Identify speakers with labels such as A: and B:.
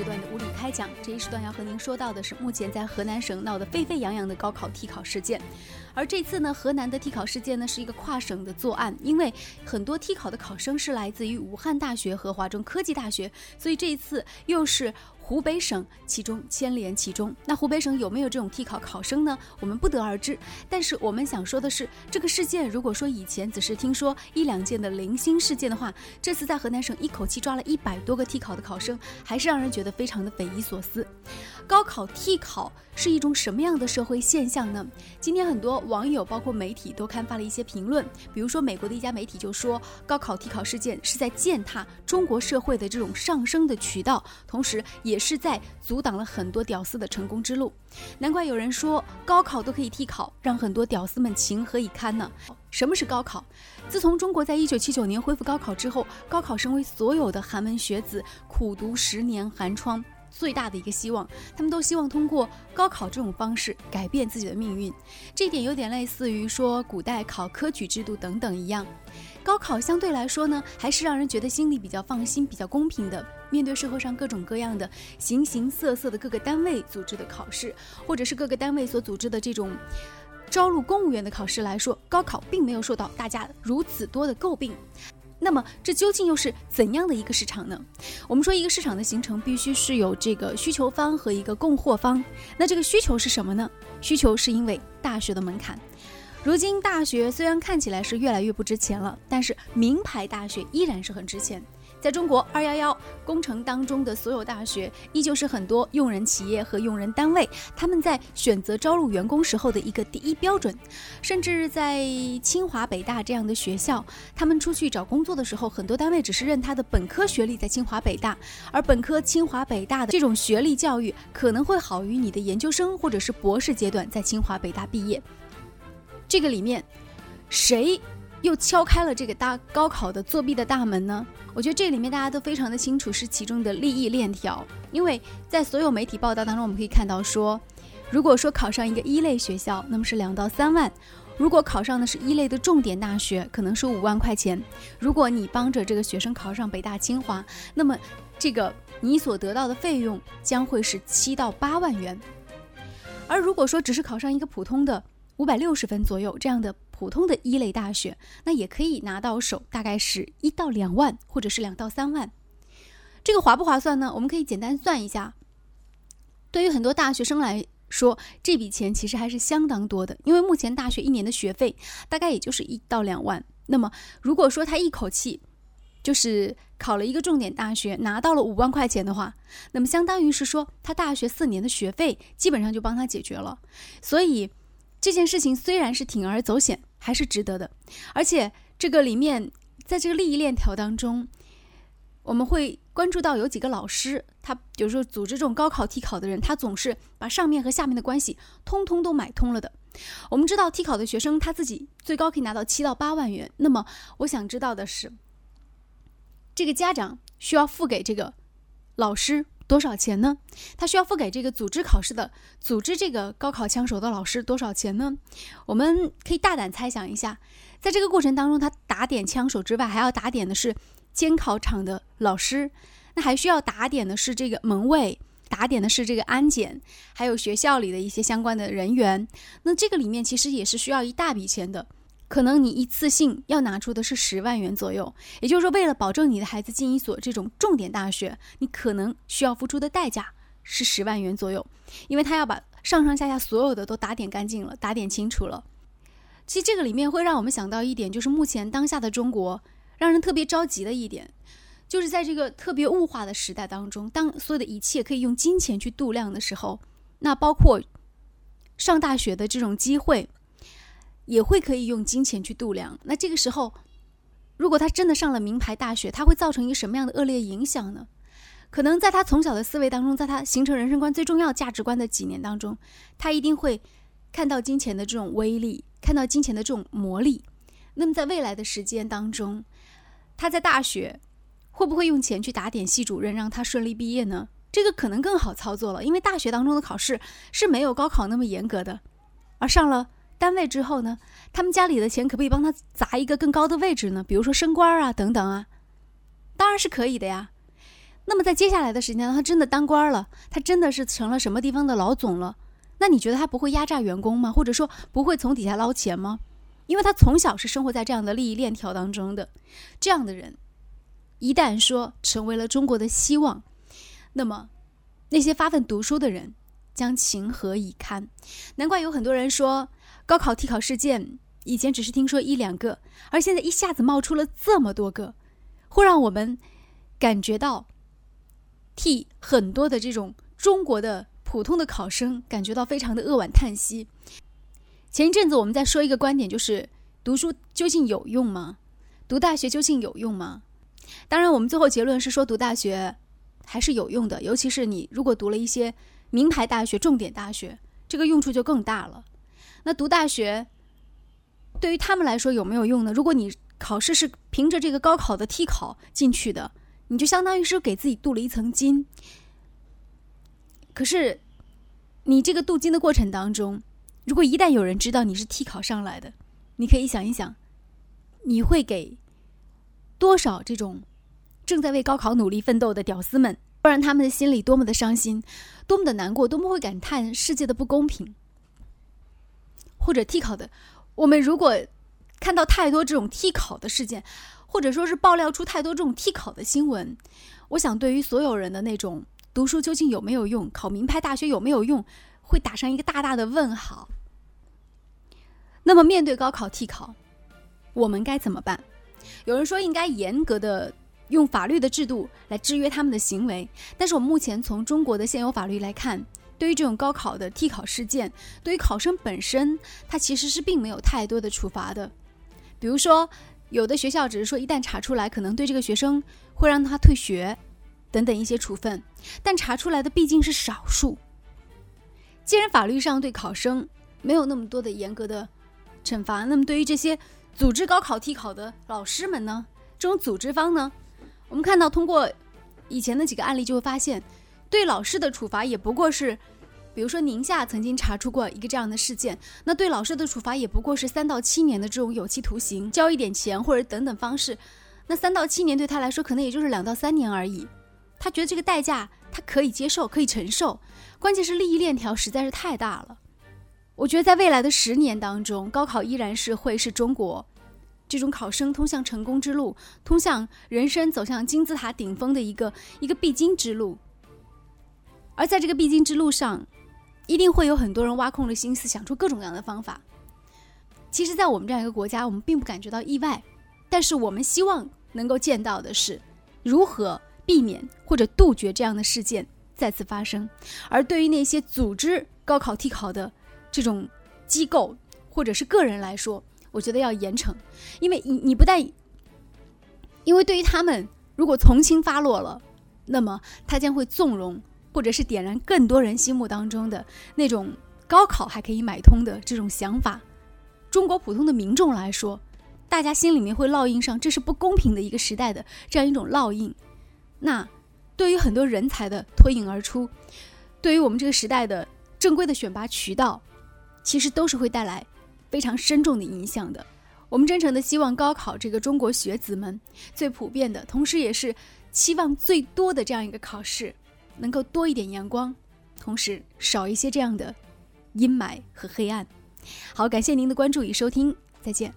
A: 时段的无理开讲。这一时段要和您说到的是，目前在河南省闹得沸沸扬扬的高考替考事件。而这次呢，河南的替考事件呢是一个跨省的作案，因为很多替考的考生是来自于武汉大学和华中科技大学，所以这一次又是。湖北省其中牵连其中，那湖北省有没有这种替考考生呢？我们不得而知。但是我们想说的是，这个事件如果说以前只是听说一两件的零星事件的话，这次在河南省一口气抓了一百多个替考的考生，还是让人觉得非常的匪夷所思。高考替考是一种什么样的社会现象呢？今天很多网友包括媒体都刊发了一些评论，比如说美国的一家媒体就说，高考替考事件是在践踏中国社会的这种上升的渠道，同时也。是在阻挡了很多屌丝的成功之路，难怪有人说高考都可以替考，让很多屌丝们情何以堪呢？什么是高考？自从中国在一九七九年恢复高考之后，高考成为所有的寒门学子苦读十年寒窗最大的一个希望。他们都希望通过高考这种方式改变自己的命运。这一点有点类似于说古代考科举制度等等一样。高考相对来说呢，还是让人觉得心里比较放心、比较公平的。面对社会上各种各样的形形色色的各个单位组织的考试，或者是各个单位所组织的这种招录公务员的考试来说，高考并没有受到大家如此多的诟病。那么，这究竟又是怎样的一个市场呢？我们说，一个市场的形成必须是有这个需求方和一个供货方。那这个需求是什么呢？需求是因为大学的门槛。如今大学虽然看起来是越来越不值钱了，但是名牌大学依然是很值钱。在中国，二幺幺工程当中的所有大学，依旧是很多用人企业和用人单位他们在选择招录员工时候的一个第一标准。甚至在清华、北大这样的学校，他们出去找工作的时候，很多单位只是认他的本科学历在清华、北大，而本科清华、北大的这种学历教育可能会好于你的研究生或者是博士阶段在清华、北大毕业。这个里面，谁又敲开了这个大高考的作弊的大门呢？我觉得这里面大家都非常的清楚，是其中的利益链条。因为在所有媒体报道当中，我们可以看到说，如果说考上一个一类学校，那么是两到三万；如果考上的是一类的重点大学，可能是五万块钱。如果你帮着这个学生考上北大清华，那么这个你所得到的费用将会是七到八万元。而如果说只是考上一个普通的，五百六十分左右这样的普通的一类大学，那也可以拿到手，大概是一到两万，或者是两到三万。这个划不划算呢？我们可以简单算一下。对于很多大学生来说，这笔钱其实还是相当多的，因为目前大学一年的学费大概也就是一到两万。那么如果说他一口气就是考了一个重点大学，拿到了五万块钱的话，那么相当于是说他大学四年的学费基本上就帮他解决了。所以。这件事情虽然是铤而走险，还是值得的。而且这个里面，在这个利益链条当中，我们会关注到有几个老师，他比如说组织这种高考替考的人，他总是把上面和下面的关系通通都买通了的。我们知道替考的学生他自己最高可以拿到七到八万元。那么我想知道的是，这个家长需要付给这个老师。多少钱呢？他需要付给这个组织考试的、组织这个高考枪手的老师多少钱呢？我们可以大胆猜想一下，在这个过程当中，他打点枪手之外，还要打点的是监考场的老师，那还需要打点的是这个门卫，打点的是这个安检，还有学校里的一些相关的人员。那这个里面其实也是需要一大笔钱的。可能你一次性要拿出的是十万元左右，也就是说，为了保证你的孩子进一所这种重点大学，你可能需要付出的代价是十万元左右，因为他要把上上下下所有的都打点干净了，打点清楚了。其实这个里面会让我们想到一点，就是目前当下的中国让人特别着急的一点，就是在这个特别物化的时代当中，当所有的一切可以用金钱去度量的时候，那包括上大学的这种机会。也会可以用金钱去度量。那这个时候，如果他真的上了名牌大学，他会造成一个什么样的恶劣影响呢？可能在他从小的思维当中，在他形成人生观最重要价值观的几年当中，他一定会看到金钱的这种威力，看到金钱的这种魔力。那么在未来的时间当中，他在大学会不会用钱去打点系主任，让他顺利毕业呢？这个可能更好操作了，因为大学当中的考试是没有高考那么严格的，而上了。单位之后呢，他们家里的钱可不可以帮他砸一个更高的位置呢？比如说升官啊，等等啊，当然是可以的呀。那么在接下来的时间，他真的当官了，他真的是成了什么地方的老总了？那你觉得他不会压榨员工吗？或者说不会从底下捞钱吗？因为他从小是生活在这样的利益链条当中的，这样的人，一旦说成为了中国的希望，那么那些发奋读书的人将情何以堪？难怪有很多人说，高考替考事件以前只是听说一两个，而现在一下子冒出了这么多个，会让我们感觉到替很多的这种中国的普通的考生感觉到非常的扼腕叹息。前一阵子我们在说一个观点，就是读书究竟有用吗？读大学究竟有用吗？当然，我们最后结论是说读大学还是有用的，尤其是你如果读了一些名牌大学、重点大学，这个用处就更大了。那读大学对于他们来说有没有用呢？如果你考试是凭着这个高考的替考进去的，你就相当于是给自己镀了一层金。可是你这个镀金的过程当中，如果一旦有人知道你是替考上来的，你可以想一想，你会给多少这种正在为高考努力奋斗的屌丝们，不然他们的心里多么的伤心，多么的难过，多么会感叹世界的不公平。或者替考的，我们如果看到太多这种替考的事件，或者说是爆料出太多这种替考的新闻，我想对于所有人的那种读书究竟有没有用，考名牌大学有没有用，会打上一个大大的问号。那么，面对高考替考，我们该怎么办？有人说应该严格的用法律的制度来制约他们的行为，但是我们目前从中国的现有法律来看，对于这种高考的替考事件，对于考生本身，他其实是并没有太多的处罚的。比如说，有的学校只是说一旦查出来，可能对这个学生会让他退学，等等一些处分，但查出来的毕竟是少数。既然法律上对考生没有那么多的严格的。惩罚。那么，对于这些组织高考替考的老师们呢？这种组织方呢？我们看到，通过以前的几个案例，就会发现，对老师的处罚也不过是，比如说宁夏曾经查出过一个这样的事件，那对老师的处罚也不过是三到七年的这种有期徒刑，交一点钱或者等等方式。那三到七年对他来说，可能也就是两到三年而已。他觉得这个代价他可以接受，可以承受。关键是利益链条实在是太大了。我觉得在未来的十年当中，高考依然是会是中国这种考生通向成功之路、通向人生走向金字塔顶峰的一个一个必经之路。而在这个必经之路上，一定会有很多人挖空了心思想出各种各样的方法。其实，在我们这样一个国家，我们并不感觉到意外，但是我们希望能够见到的是如何避免或者杜绝这样的事件再次发生。而对于那些组织高考替考的，这种机构或者是个人来说，我觉得要严惩，因为你你不但，因为对于他们，如果从轻发落了，那么他将会纵容或者是点燃更多人心目当中的那种高考还可以买通的这种想法。中国普通的民众来说，大家心里面会烙印上这是不公平的一个时代的这样一种烙印。那对于很多人才的脱颖而出，对于我们这个时代的正规的选拔渠道。其实都是会带来非常深重的影响的。我们真诚的希望高考这个中国学子们最普遍的，同时也是期望最多的这样一个考试，能够多一点阳光，同时少一些这样的阴霾和黑暗。好，感谢您的关注与收听，再见。